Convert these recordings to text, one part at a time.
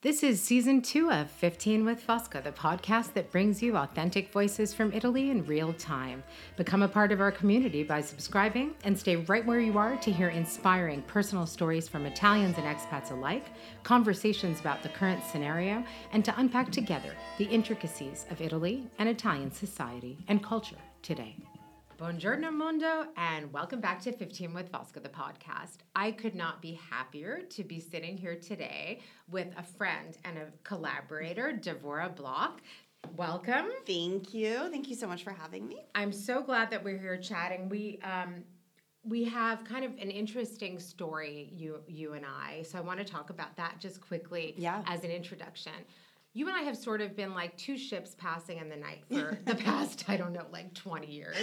This is season two of 15 with Fosca, the podcast that brings you authentic voices from Italy in real time. Become a part of our community by subscribing and stay right where you are to hear inspiring personal stories from Italians and expats alike, conversations about the current scenario, and to unpack together the intricacies of Italy and Italian society and culture today. Buongiorno, Mondo, and welcome back to 15 with Fosca, the podcast. I could not be happier to be sitting here today with a friend and a collaborator, Devorah Block. Welcome. Thank you. Thank you so much for having me. I'm so glad that we're here chatting. We um, we have kind of an interesting story, you you and I. So I want to talk about that just quickly Yeah. as an introduction. You and I have sort of been like two ships passing in the night for the past, I don't know, like 20 years.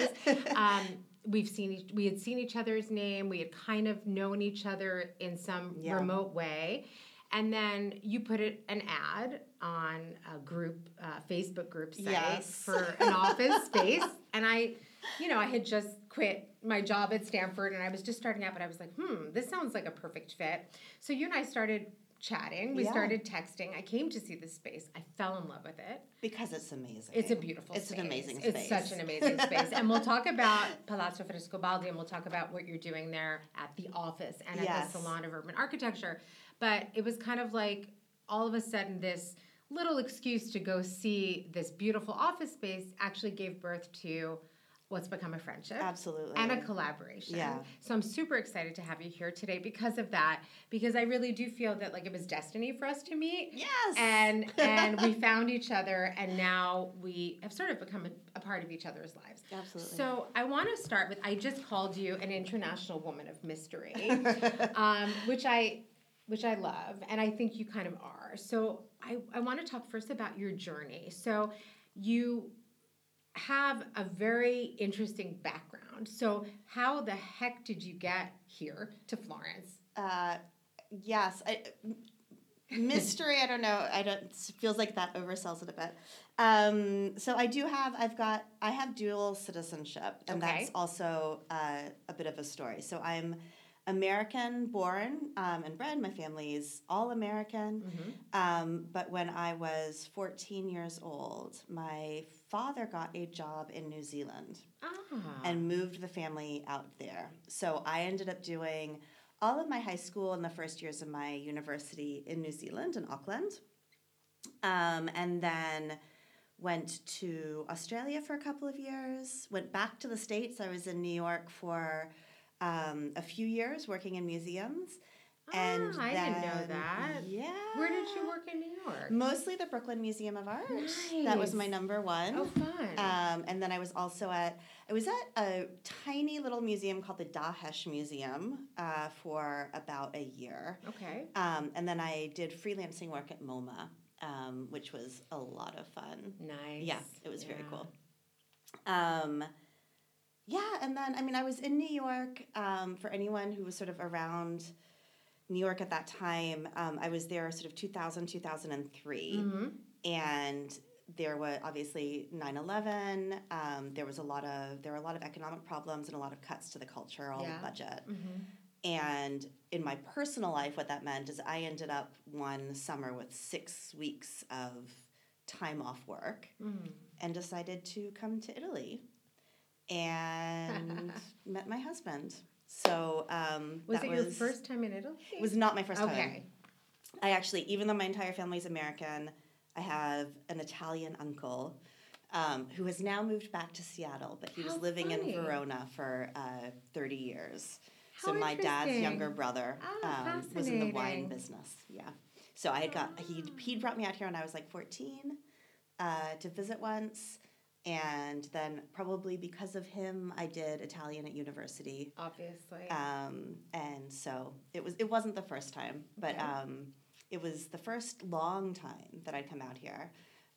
Um, we've seen each, we had seen each other's name, we had kind of known each other in some Yeah. remote way. And then you put it, an ad on a group, uh, Facebook group site Yes. for an office space. And I, you know, I had just quit my job at Stanford and I was just starting out, but I was like, hmm, this sounds like a perfect fit. So you and I started chatting. We Yeah. started texting. I came to see this space. I fell in love with it. Because it's amazing. It's a beautiful It's space. an amazing Space. It's such an amazing space. And we'll talk about Palazzo Frescobaldi and we'll talk about what you're doing there at the office and at Yes. the Salon of Urban Architecture. But it was kind of like all of a sudden this little excuse to go see this beautiful office space actually gave birth to what's become a friendship Absolutely. and a collaboration. Yeah. So I'm super excited to have you here today because of that. Because I really do feel that like it was destiny for us to meet Yes. and and we found each other and now we have sort of become a, a part of each other's lives Absolutely. so i want to start with i just called you an international woman of mystery um, which i which i love and i think you kind of are so i, I want to talk first about your journey so you have a very interesting background so how the heck did you get here to florence uh, yes. I, mystery. I don't know. I don't. It feels like that oversells it a bit. Um, so I do have. I've got. I have dual citizenship, and Okay. that's also uh, a bit of a story. So I'm American born um, and bred. My family is all American. Mm-hmm. Um, but when I was 14 years old, my father got a job in New Zealand ah. and moved the family out there. So I ended up doing all of my high school and the first years of my university in New Zealand, in Auckland. Um, and then went to Australia for a couple of years, went back to the States. I was in New York for um, a few years working in museums. And Ah, I didn't know then- that. Yeah. Where did you work in New York? Mostly the Brooklyn Museum of Art. Nice. That was my number one. Oh, fun. Um, and then I was also at I was at a tiny little museum called the Dahesh Museum uh, for about a year. okay. Um, and then I did freelancing work at MoMA, um, which was a lot of fun. Nice. Yeah, it was very cool. Um, yeah, and then I mean I was in New York. Um, for anyone who was sort of around New York at that time, um, I was there sort of 2000, 2003 Mhm. and there was obviously 9-11 um, there was a lot of there were a lot of economic problems and a lot of cuts to the cultural Yeah. budget Mhm. and in my personal life what that meant is i ended up one summer with six weeks of time off work Mhm. and decided to come to italy and met my husband so um, Was that it your first time in Italy? it was not my first time okay. I actually, even though my entire family is American, I have an Italian uncle um, who has now moved back to Seattle, but he was living funny. in Verona for uh, 30 years. How so my dad's younger brother Ah, um, was in the wine business. Yeah. So I had got, he he'd brought me out here when I was like 14 uh, to visit once. And then probably because of him, I did Italian at university. Obviously. Um, and so it was it wasn't the first time, but Okay. um, it was the first long time that I'd come out here.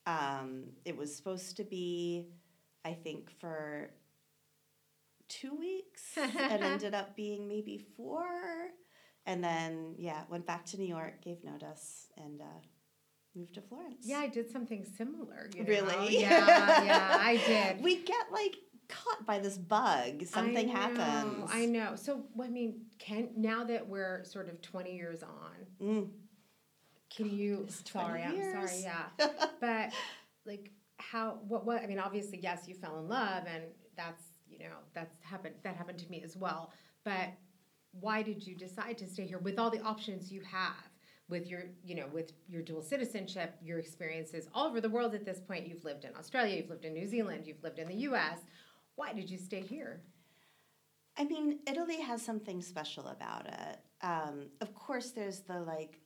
Um, it was supposed to be, I think, for two weeks. and ended up being maybe four. And then, yeah, went back to New York, gave notice, and uh, moved to Florence. yeah, I did something similar. You know? Really? Yeah, yeah, I did. We get like caught by this bug. Something I know, happens. I know. So, I mean, can now that we're sort of 20 years on, Mm. can you? It's 20 Sorry, I'm sorry. Yeah, but like how? What? What? I mean, obviously, yes, you fell in love, and that's you know that's happened. That happened to me as well. But why did you decide to stay here with all the options you have? With your, you know, with your dual citizenship, your experiences all over the world at this point. You've lived in Australia, you've lived in New Zealand, you've lived in the U.S. Why did you stay here? I mean, Italy has something special about it. Um, of course, there's the like,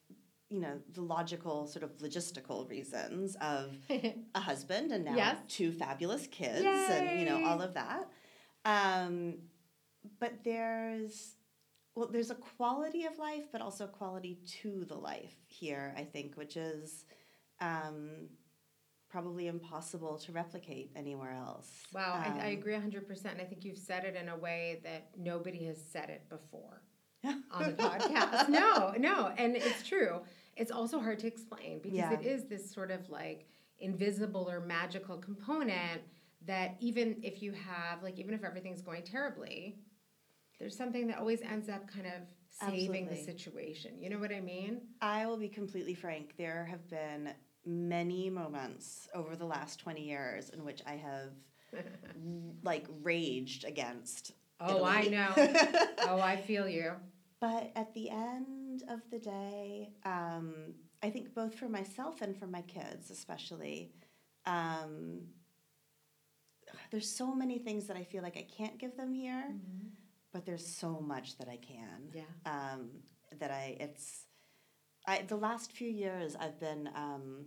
you know, the logical sort of logistical reasons of a husband and now Yes. two fabulous kids and you know all of that. Um, but there's well, there's a quality of life, but also a quality to the life here. I think, which is um, probably impossible to replicate anywhere else. Wow, I, I Um, agree 100%. And I think you've said it in a way that nobody has said it before on the podcast. No, no. And it's true. It's also hard to explain because Yeah. it is this sort of like invisible or magical component that even if you have, like, even if everything's going terribly, there's something that always ends up kind of saving the situation. You know what I mean? I will be completely frank. There have been many moments over the last 20 years in which I have like raged against. Oh, I know. oh, I feel you. But at the end of the day, um, I think both for myself and for my kids, especially, um, there's so many things that I feel like I can't give them here, but there's so much that I can. Yeah. um, that I it's I the last few years I've been um,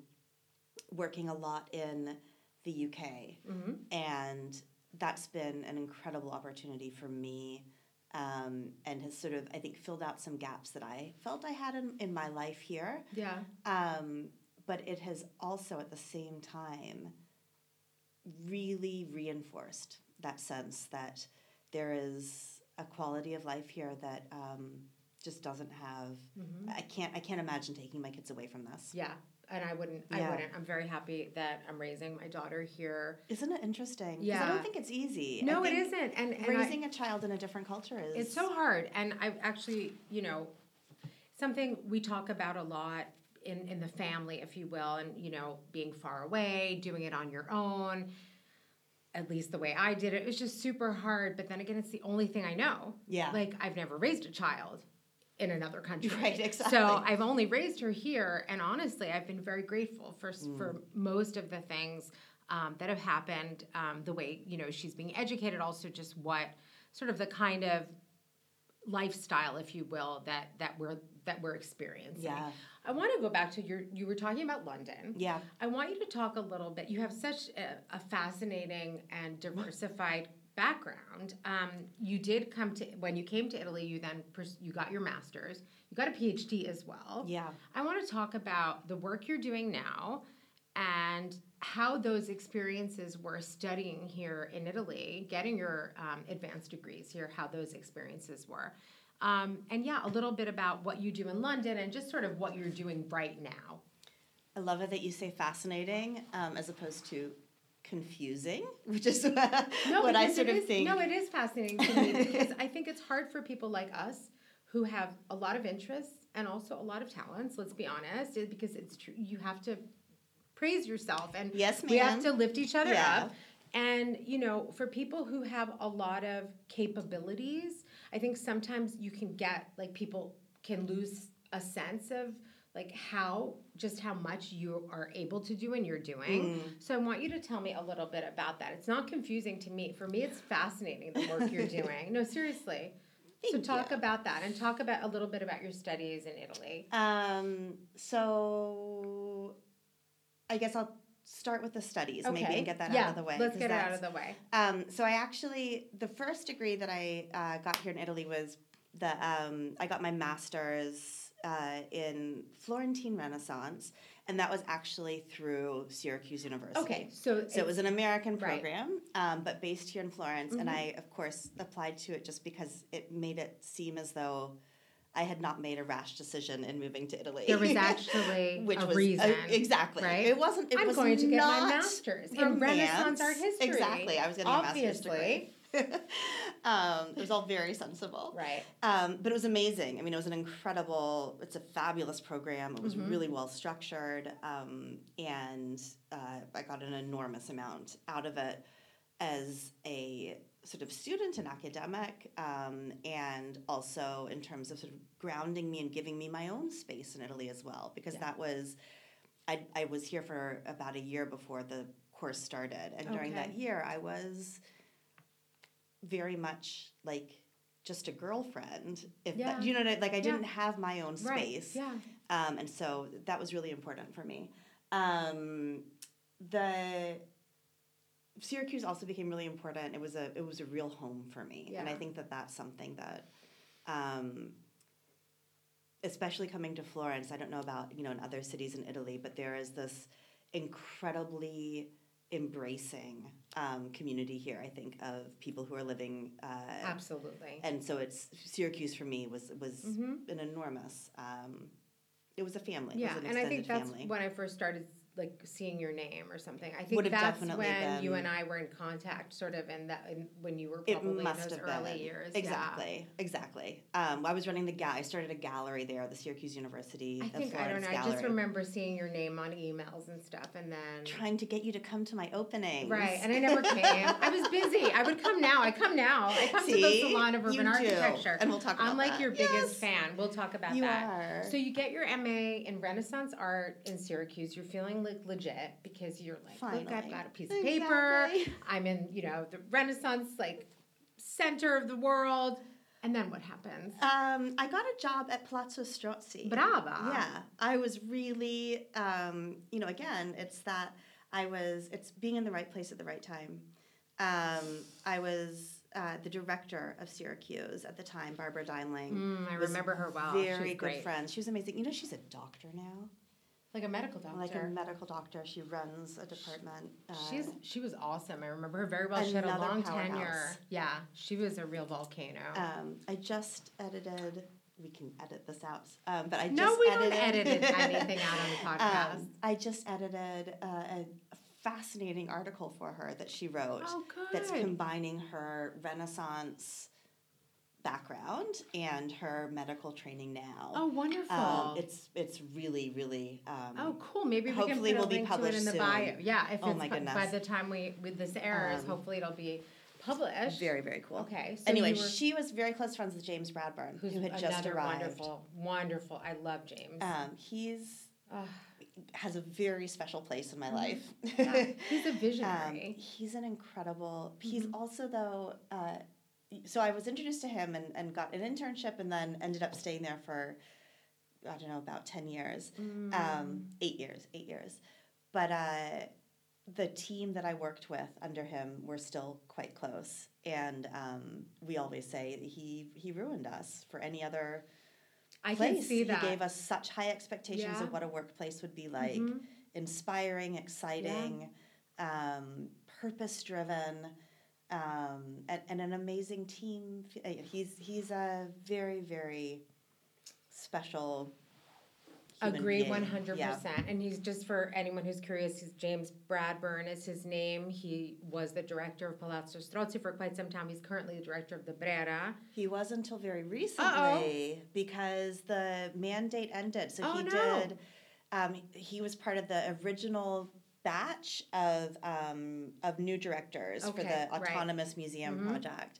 working a lot in the UK, hmm and that's been an incredible opportunity for me. Um, and has sort of, I think, filled out some gaps that I felt I had in, in my life here. Yeah. Um, but it has also, at the same time, really reinforced that sense that there is a quality of life here that um, just doesn't have. hmm I can't. I can't imagine taking my kids away from this. Yeah, and I wouldn't. I wouldn't. I'm very happy that I'm raising my daughter here. Isn't it interesting? Yeah, I don't think it's easy. No, it isn't. And, and Raising a child in a different culture is. it's so hard. And I actually, you know, something we talk about a lot in in the family, if you will, and you know, being far away, doing it on your own. At least the way I did it, it was just super hard. But then again, it's the only thing I know. Yeah. Like I've never raised a child in another country. Right, exactly. So I've only raised her here, and honestly, I've been very grateful for Mm. for most of the things um, that have happened. Um, the way you know she's being educated, also just what sort of the kind of lifestyle, if you will, that that we're that we're experiencing. Yeah. I want to go back to your. You were talking about London. Yeah. I want you to talk a little bit. You have such a, a fascinating and diversified background. Um, you did come to when you came to Italy. You then pers- you got your master's. You got a PhD as well. Yeah. I want to talk about the work you're doing now and how those experiences were studying here in Italy, getting your um, advanced degrees here, how those experiences were. Um, and yeah, a little bit about what you do in London and just sort of what you're doing right now. I love it that you say fascinating um, as opposed to confusing, which is what, what I sort of is- think. No, it is fascinating to me because I think it's hard for people like us who have a lot of interests and also a lot of talents. Let's be honest, because it's true. You have to praise yourself, and Yes, we have to lift each other Yeah. up. And you know, for people who have a lot of capabilities, I think sometimes you can get like people can lose a sense of like how just how much you are able to do and you're doing. Mm. So I want you to tell me a little bit about that. It's not confusing to me. For me, it's fascinating the work you're doing. No, seriously. so talk you. about that and talk about a little bit about your studies in Italy. Um, so I guess I'll start with the studies, maybe, and get that yeah, out of the way. Let's get it out of the way. Um, so I actually, the first degree that I uh, got here in Italy was the um, I got my master's uh, in Florentine Renaissance, and that was actually through Syracuse University. Okay, so So it was an American Right. Mm-hmm. program, um, but based here in Florence, and I, of course, applied to it just because it made it seem as though I had not made a rash decision in moving to Italy. there was actually which a was reason. exactly right? It wasn't. It I'm was going to get my master's in. Renaissance art history. Exactly, I was getting a master's degree. um, it was all very sensible. Right. Um, but it was amazing. I mean, it was an incredible, it's a fabulous program. It was Mhm. really well structured. Um, and uh, I got an enormous amount out of it as a sort of student and academic, um, and also in terms of sort of grounding me and giving me my own space in Italy as well, because Yeah. that was, I, I was here for about a year before the course started. And during that year, I was very much like just a girlfriend. If Yeah. that, you know, what I- like I Yeah. didn't have my own space, Right. Yeah. um, and so that was really important for me. Um, the Syracuse also became really important. It was a it was a real home for me, and I think that that's something that. Um, especially coming to Florence, I don't know about you know in other cities in Italy, but there is this incredibly embracing um, community here. I think of people who are living, uh, Absolutely. and so it's Syracuse for me was was Mhm. an enormous. Um, it was a family. Yeah, an and I think that's family. when I first started like seeing your name or something. I think Would have that's when you and I were in contact, sort of, in that in, when you were It probably must in those early been years. yeah. exactly, exactly. Um, I was running the gal. I started a gallery there, the Syracuse University. I think I don't Florence know. I just remember seeing your name on emails and stuff, and then trying to get you to come to my opening. right, and I never came. I was busy. I would come now. I come now. I come to the See? Salon of You Urban do. Architecture. and we'll talk about I'm like that. your biggest Yes. fan. We'll talk about You that. are. So you get your MA in Renaissance art in Syracuse. You're feeling like legit because you're like, look, I've got a piece of paper. Exactly. I'm in, you know, the Renaissance like center of the world. And then what happens? Um, I got a job at Palazzo Strozzi. Brava. Yeah, I was really, um, you know, again, it's that I was, it's being in the right place at the right time. Um, I was uh, the director of Syracuse at the time, Barbara Deimling. Mm, I remember her well. Very good great. friends. She was amazing. You know, she's a doctor now, Like a medical doctor. like a medical doctor. She runs a department. Uh, She's she was awesome. I remember her very well. She had a long powerhouse. tenure. Yeah, she was a real volcano. Um, I just edited. We can edit this out, um, but I no, just we edited, don't edit anything out on the podcast. Um, I just edited uh, a fascinating article for her that she wrote. oh, good. That's combining her Renaissance background and her medical training now. oh, wonderful. Um, it's it's really really. Um, Oh, cool. Maybe we hopefully can put will be link to it published in the soon. bio. Yeah, if Oh it's my pu- by the time we with this airs, Um, hopefully it'll be published. very very cool. Okay. So anyway, were, she was very close friends with James Bradburne, who's who had just arrived. wonderful, wonderful. I love James. Um, he's Ugh, has a very special place in my Mhm. life. yeah, he's a Um, visionary. he's an incredible. He's Mhm. also though. Uh, so I was introduced to him and, and got an internship and then ended up staying there for I don't know about ten years, Mm. um, eight years, eight years. But uh, the team that I worked with under him were still quite close, and um, we always say he he ruined us for any other I place. can see that. He gave us such high expectations Yeah. of what a workplace would be like Mhm. inspiring, exciting, um, purpose driven, um, and, and an amazing team. Uh, He's he's a very very special. Agree one hundred percent. And he's just for anyone who's curious, he's James Bradburne is his name. He was the director of Palazzo Strozzi for quite some time. He's currently the director of the Brera. He was until very recently because the mandate ended. So Oh, he no. did. Um, he was part of the original batch of um, of new directors for Okay, the right. autonomous museum Mhm. project.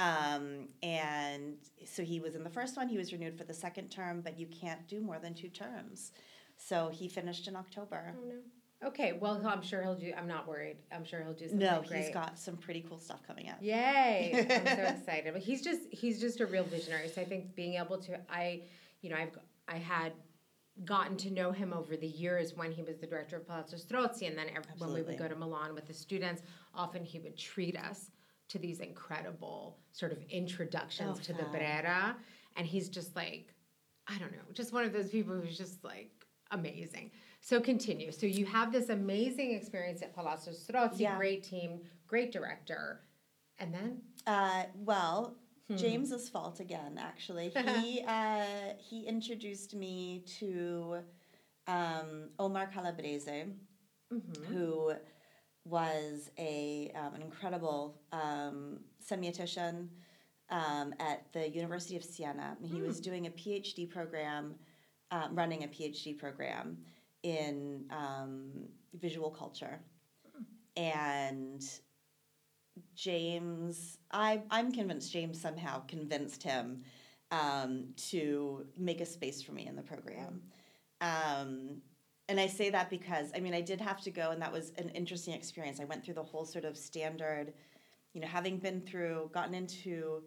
Um, and so he was in the first one. He was renewed for the second term, but you can't do more than two terms. So he finished in October. Oh no. Okay, well I'm sure he'll do. I'm not worried. I'm sure he'll do something No, great. he's got some pretty cool stuff coming up. Yay! I'm so excited. But he's just he's just a real visionary. So I think being able to I, you know, I've I had gotten to know him over the years when he was the director of Palazzo Strozzi, and then ev- when we would go to Milan with the students, often he would treat us to these incredible sort of introductions Oh, to the. Brera, and he's just like, I don't know, just one of those people who's just like amazing. So continue. So you have this amazing experience at Palazzo Strozzi, Yeah. great team, great director, and then Uh, well, Hmm. James's fault again. Actually, he uh, he introduced me to um, Omar Calabrese, Mhm. who was a um, an incredible um, semiotician um, at the University of Siena. He was doing a PhD program, um, running a PhD program in um, visual culture, and James, I I'm convinced James somehow convinced him um, to make a space for me in the program. Um, and I say that because I mean I did have to go, and that was an interesting experience. I went through the whole sort of standard, you know, having been through, gotten into,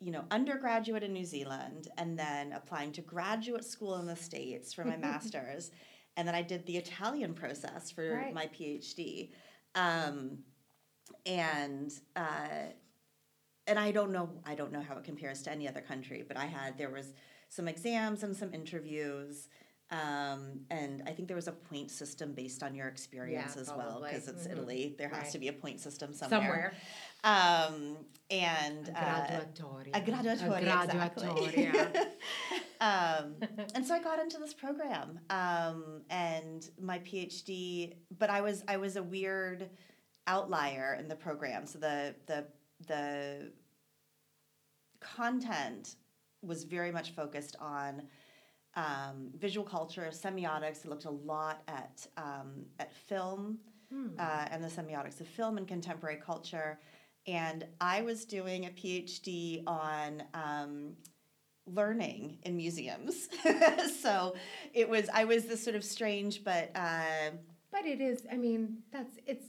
you know, undergraduate in New Zealand, and then applying to graduate school in the states for my master's, and then I did the Italian process for Right. my PhD, um, and. Uh, and I don't know I don't know how it compares to any other country, but I had there was some exams and some interviews. Um, and I think there was a point system based on your experience Yeah, as well because it's Mhm. Italy. There has Right. to be a point system somewhere. Somewhere. Um, and A uh, graduatoria. a graduatoria, exactly. um, and so I got into this program, um, and my PhD. But I was I was a weird outlier in the program. So the the the content was very much focused on um, visual culture, semiotics. It looked a lot at um, at film Hmm. uh, and the semiotics of film and contemporary culture. And I was doing a PhD on um, learning in museums. so it was, I was this sort of strange, but uh, But it is. I mean, that's it's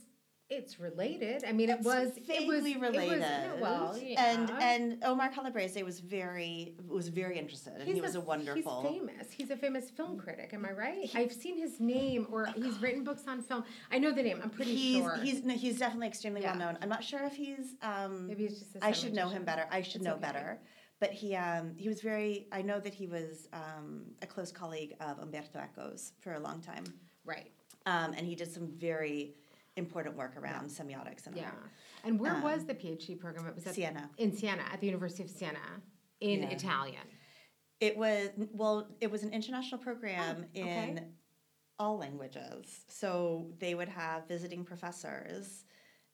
it's related. I mean, it it's was it was vaguely it was- related. no, well, yeah. And and Omar Calabrese was very was very interested, and he was a wonderful. He's famous. He's a famous film critic. Am I right? I've seen his name, or he's written books on film. I know the name. I'm pretty he's sure. he's no, he's definitely extremely Yeah. well known. I'm not sure if he's um, Maybe it's just. a I should know him better. I should It's know okay. better. But he um, he was very. I know that he was um, a close colleague of Umberto Eco's for a long time, Right. um, and he did some very important work around semiotics and Yeah. And where Um, was the PhD program? It was at Siena. in Siena at the University of Siena in Yeah. Italian. It was well. It was an international program Oh, okay. in all languages. So they would have visiting professors,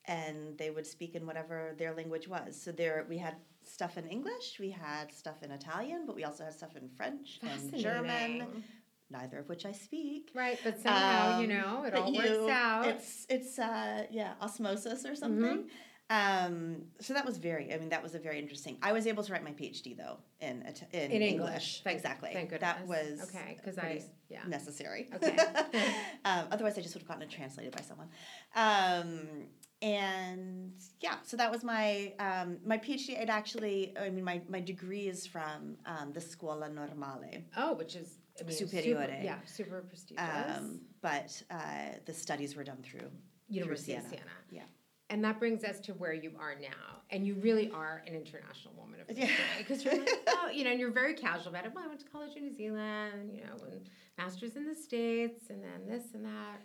and they would speak in whatever their language was. So there, we had stuff in English, we had stuff in Italian, but we also had stuff in French and German. Neither of which I speak. Right, but somehow you Um, know it all you- works out. It's it's uh yeah osmosis or something. Um, so that was very. I mean, that was a very interesting. I was able to write my PhD though in in, in English. English. Thank, exactly. Thank goodness. That was okay because I yeah. necessary. Okay. um, otherwise, I just would have gotten it translated by someone. Um, and yeah, so that was my um, my PhD. It actually, I mean, my, my degree is from um, the Scuola Normale. Oh, which is I mean, Superiore. Super, yeah, super prestigious. Um, but uh, the studies were done through University through of Siena. Siena. Yeah. And that brings us to where you are now, and you really are an international woman of Yeah. because you're like, oh, you know, and you're very casual about it. Well, I went to college in New Zealand, you know, and masters in the states, and then this and that.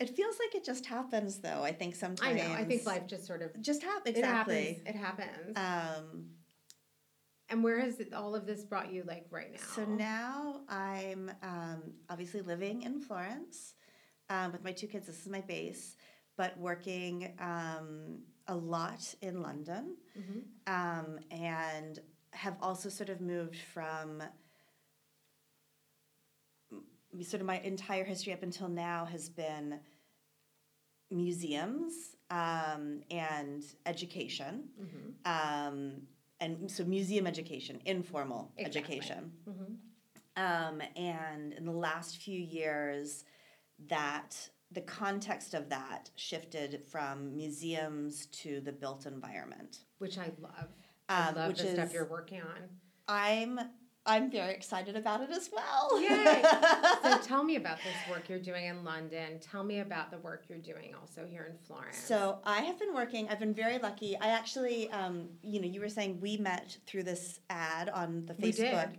It feels like it just happens, though. I think sometimes I know. I think life just sort of just happens. it Exactly. happens. It happens. Um, and where has it, all of this brought you, like right now? So now I'm um, obviously living in Florence um, with my two kids. This is my base, but working um, a lot in London, Mhm. um, and have also sort of moved from. Sort of my entire history up until now has been museums um, and education, Mhm. um, and so museum education, informal Exactly. education. Mhm. Um, and in the last few years, that the context of that shifted from museums to the built environment. Which I love. I Um, love which the stuff you're working on. I'm I'm very excited about it as well. Yay! So tell me about this work you're doing in London. Tell me about the work you're doing also here in Florence. So I have been working. I've been very lucky. I actually, um, you know, you were saying we met through this ad on the We did. Facebook,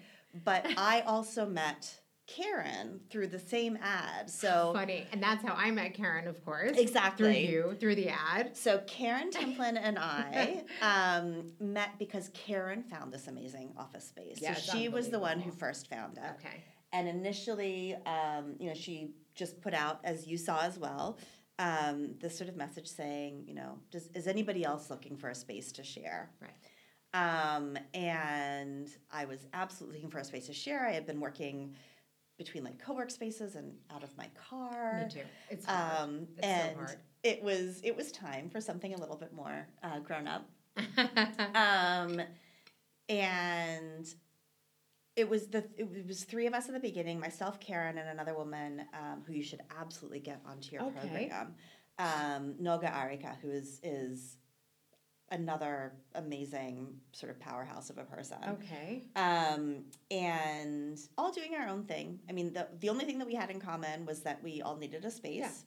but I also met Karen through the same ad. So funny, and that's how I met Karen, of course. Exactly. through you, through the ad. So Karen Templin and I um, met because Karen found this amazing office space. Yeah, so she was the one who first found it. Okay. And initially, um, you know, she just put out, as you saw as well, um, this sort of message saying, you know, does, is anybody else looking for a space to share? Right. Um, and I was absolutely looking for a space to share. I had been working between like co-work spaces and out of my car. Me too. It's hard. Um, It's so and hard. it was it was time for something a little bit more uh, grown up. Um, and it was the it was three of us in the beginning, myself, Karen, and another woman um, who you should absolutely get onto your Okay. program, um, Noga Arikha, who is is another amazing sort of powerhouse of a person. okay. Um, and all doing our own thing. I mean, the the only thing that we had in common was that we all needed a space.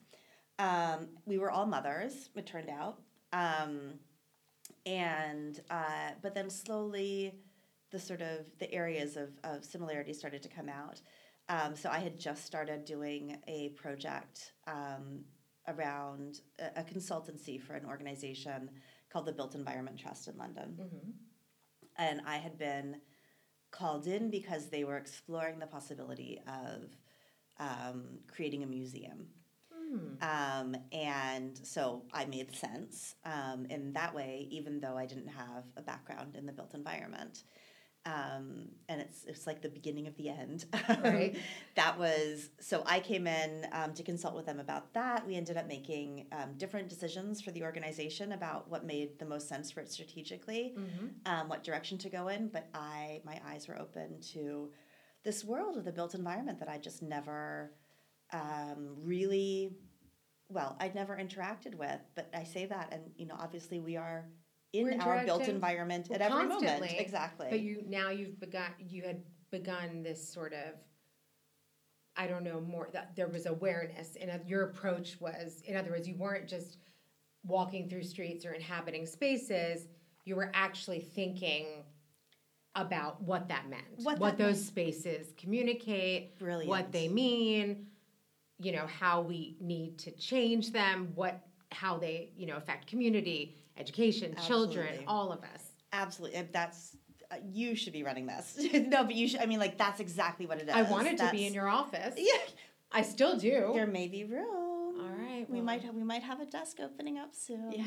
Um, we were all mothers. It turned out. Um, and uh, but then slowly, the sort of the areas of of similarity started to come out. Um, so I had just started doing a project um, around a, a consultancy for an organization called the Built Environment Trust in London hmm and I had been called in because they were exploring the possibility of um, creating a museum. Hmm. Um, and so I made sense um, in that way, even though I didn't have a background in the built environment. Um, and it's it's like the beginning of the end. Right. that was so I came in um, to consult with them about that. We ended up making um, different decisions for the organization about what made the most sense for it strategically hmm um, what direction to go in, but I my eyes were open to this world of the built environment that I just never um, really well I'd never interacted with. But I say that, and you know, obviously we are in our built environment Well, at every moment. Exactly. But you now you've begun you had begun this sort of I don't know more that there was awareness and your approach was in other words you weren't just walking through streets or inhabiting spaces you were actually thinking about what that meant What what those meant. spaces communicate Brilliant. what they mean you know how we need to change them what how they you know affect community education children all of us Absolutely, that's uh, you should be running this. no, but you should. I mean, like that's exactly what it is. I wanted to be in your office. Yeah, I still do. there may be room. All right. We might have we might have a desk opening up soon. Yeah.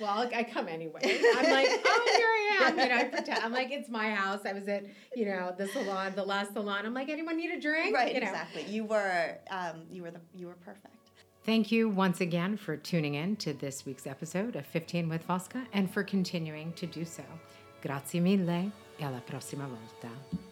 Well, I come anyway. I'm like, oh, here I am. You know, I pretend. I'm like, it's my house. I was at, you know, the salon, the last salon. I'm like, anyone need a drink? Right, You know. exactly. You were um, you were the you were perfect. Thank you once again for tuning in to this week's episode of 15 with Fosca and for continuing to do so. Grazie mille e alla prossima volta.